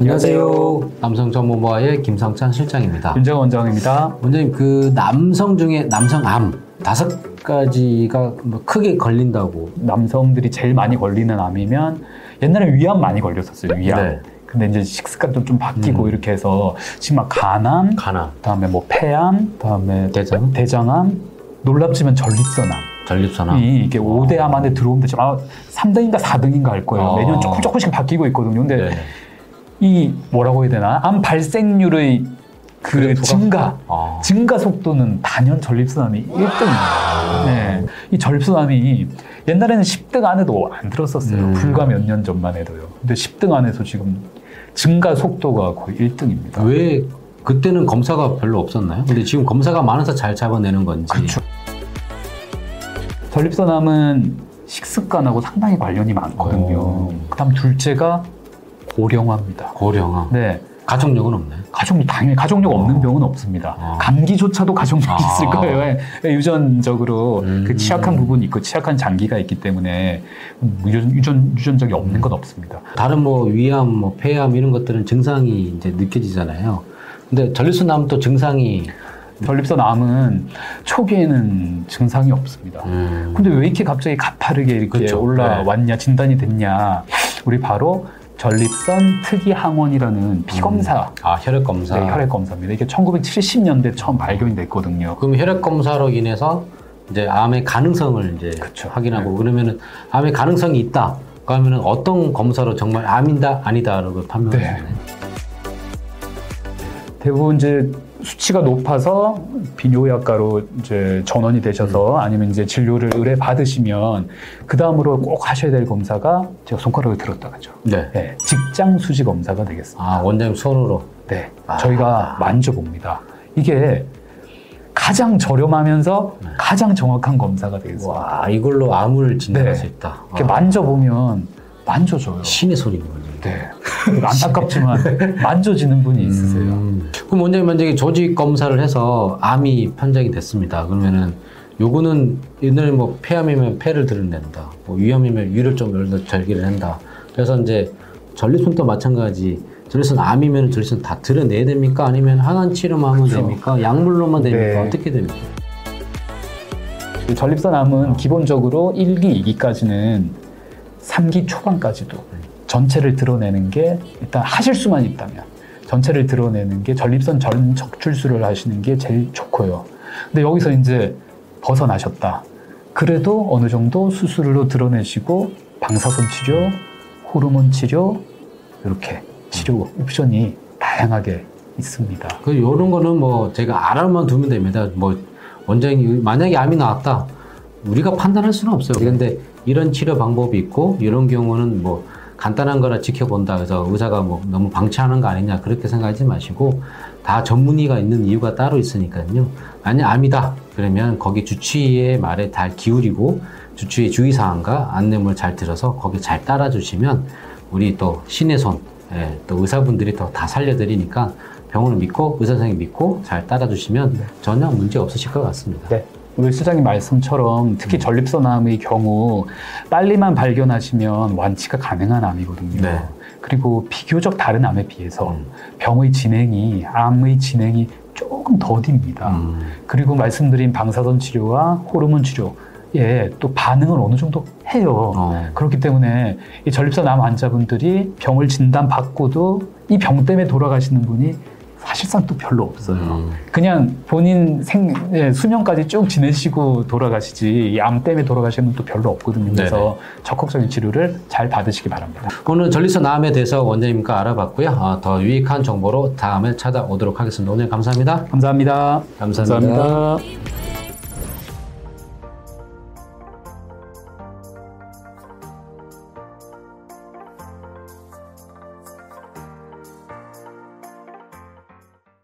안녕하세요. 남성 전문가의 김성찬 실장입니다. 윤정 원장입니다. 원장님 그 남성 중에 남성 암 다섯 가지가 뭐 크게 걸린다고. 남성들이 제일 많이 걸리는 암이면 옛날에 위암 많이 걸렸었어요. 위암. 네. 근데 이제 식습관도 좀 바뀌고 음. 이렇게 해서 지금 막 간암, 간암, 그다음에 뭐 폐암, 그다음에 대장, 대장암, 놀랍지만 전립선암. 전립선암. 이 이게 5대 암 안에 들어오는데 지금 아마 3등인가 4등인가 할 거예요. 아. 매년 조금 조금씩 바뀌고 있거든요. 근데 네. 이 뭐라고 해야 되나? 암 발생률의 그 그래프가? 증가, 아. 증가 속도는 단연 전립선암이 1등입니다. 네. 이 전립선암이 옛날에는 10등 안에도 안 들었었어요. 음. 불과 몇 년 전만 해도요. 근데 10등 안에서 지금 증가 속도가 거의 1등입니다. 왜 그때는 검사가 별로 없었나요? 근데 지금 검사가 많아서 잘 잡아내는 건지. 그쵸. 전립선암은 식습관하고 상당히 관련이 많거든요. 오. 그다음 둘째가 고령화입니다. 고령화. 네. 가족력은 없나요? 가족력 당연히 가족력 없는 어. 병은 없습니다. 어. 감기조차도 가족력이 아. 있을 거예요. 예, 유전적으로 음. 그 취약한 부분이 있고 취약한 장기가 있기 때문에 유전 유전 유전 적이 없는 건 없습니다. 다른 뭐 위암, 뭐 폐암 이런 것들은 증상이 이제 느껴지잖아요. 근데 전립선암 또 증상이 전립선암은 초기에는 증상이 없습니다. 음, 근데 왜 이렇게 갑자기 가파르게 이렇게 그쵸. 올라왔냐 진단이 됐냐? 우리 바로 전립선 특이 항원이라는 피검사 아 혈액 검사. 네, 혈액 검사입니다. 이게 1970년대 처음 발견이 됐거든요. 그럼 혈액 검사로 인해서 이제 암의 가능성을 이제 그쵸. 확인하고 네. 그러면은 암의 가능성이 있다. 그러면은 어떤 검사로 정말 암이다 아니다라고 판명하시나요? 네. 대부분 이제 수치가 높아서 비뇨약과로 이제 전원이 되셔서 아니면 이제 진료를 의뢰 받으시면 그 다음으로 꼭 하셔야 될 검사가 제가 손가락을 들었다 그죠. 네. 네, 직장 수지 검사가 되겠습니다. 아 원장님 손으로. 네, 아. 저희가 만져봅니다. 이게 가장 저렴하면서 네. 가장 정확한 검사가 되겠습니다. 와 이걸로 암을 진단할 네. 수 있다. 이렇게 아, 만져보면 만져줘요. 신의 소리인 거죠. 네, 안타깝지만 만져지는 분이 있으세요. 음. 그럼 원장님 만약에 조직 검사를 해서 암이 판정이 됐습니다. 그러면은 요거는 옛날에 뭐 폐암이면 폐를 드러낸다. 뭐 위암이면 위를 좀 열다 절개를 한다. 그래서 이제 전립선도 마찬가지. 전립선 암이면 전립선 다 드러내야 됩니까? 아니면 항암 치료만 하면 그쵸. 됩니까? 약물로만 됩니까? 네. 어떻게 됩니까? 이 전립선암은 기본적으로 1기, 2기까지는 3기 초반까지도 전체를 드러내는 게 일단 하실 수만 있다면 전체를 드러내는 게 전립선 전 적출술을 하시는 게 제일 좋고요. 근데 여기서 이제 벗어나셨다. 그래도 어느 정도 수술로 드러내시고 방사선 치료, 호르몬 치료 이렇게 치료 옵션이 다양하게 있습니다. 그 요런 거는 뭐 제가 알아만 두면 됩니다. 뭐 원장이 만약에 암이 나왔다. 우리가 판단할 수는 없어요. 그런데 이런 치료 방법이 있고 이런 경우는 뭐 간단한 거라 지켜본다. 그래서 의사가 뭐 너무 방치하는 거 아니냐 그렇게 생각하지 마시고 다 전문의가 있는 이유가 따로 있으니까요. 만약 암이다 그러면 거기 주치의의 말에 잘 기울이고 주치의 주의사항과 안내물 잘 들어서 거기 잘 따라주시면 우리 또 신의 손, 예, 또 의사분들이 더 다 살려드리니까 병원을 믿고 의사 선생님 믿고 잘 따라주시면 전혀 문제 없으실 것 같습니다. 네. 우리 실장님 말씀처럼 특히 전립선암의 경우 빨리만 발견하시면 완치가 가능한 암이거든요. 네. 그리고 비교적 다른 암에 비해서 음. 병의 진행이 암의 진행이 조금 더딥니다. 음, 그리고 말씀드린 방사선 치료와 호르몬 치료에 또 반응을 어느 정도 해요. 어, 그렇기 때문에 이 전립선 암 환자분들이 병을 진단받고도 이 병 때문에 돌아가시는 분이 사실상 또 별로 없어요. 음. 그냥 본인 생 예, 수명까지 쭉 지내시고 돌아가시지 이암 때문에 돌아가시는 분또 별로 없거든요. 그래서 적극적인 치료를 잘 받으시기 바랍니다. 오늘 전립선 암에 대해서 원장님과 알아봤고요. 아, 더 유익한 정보로 다음에 찾아오도록 하겠습니다. 오늘 감사합니다. 감사합니다. 감사합니다. 감사합니다.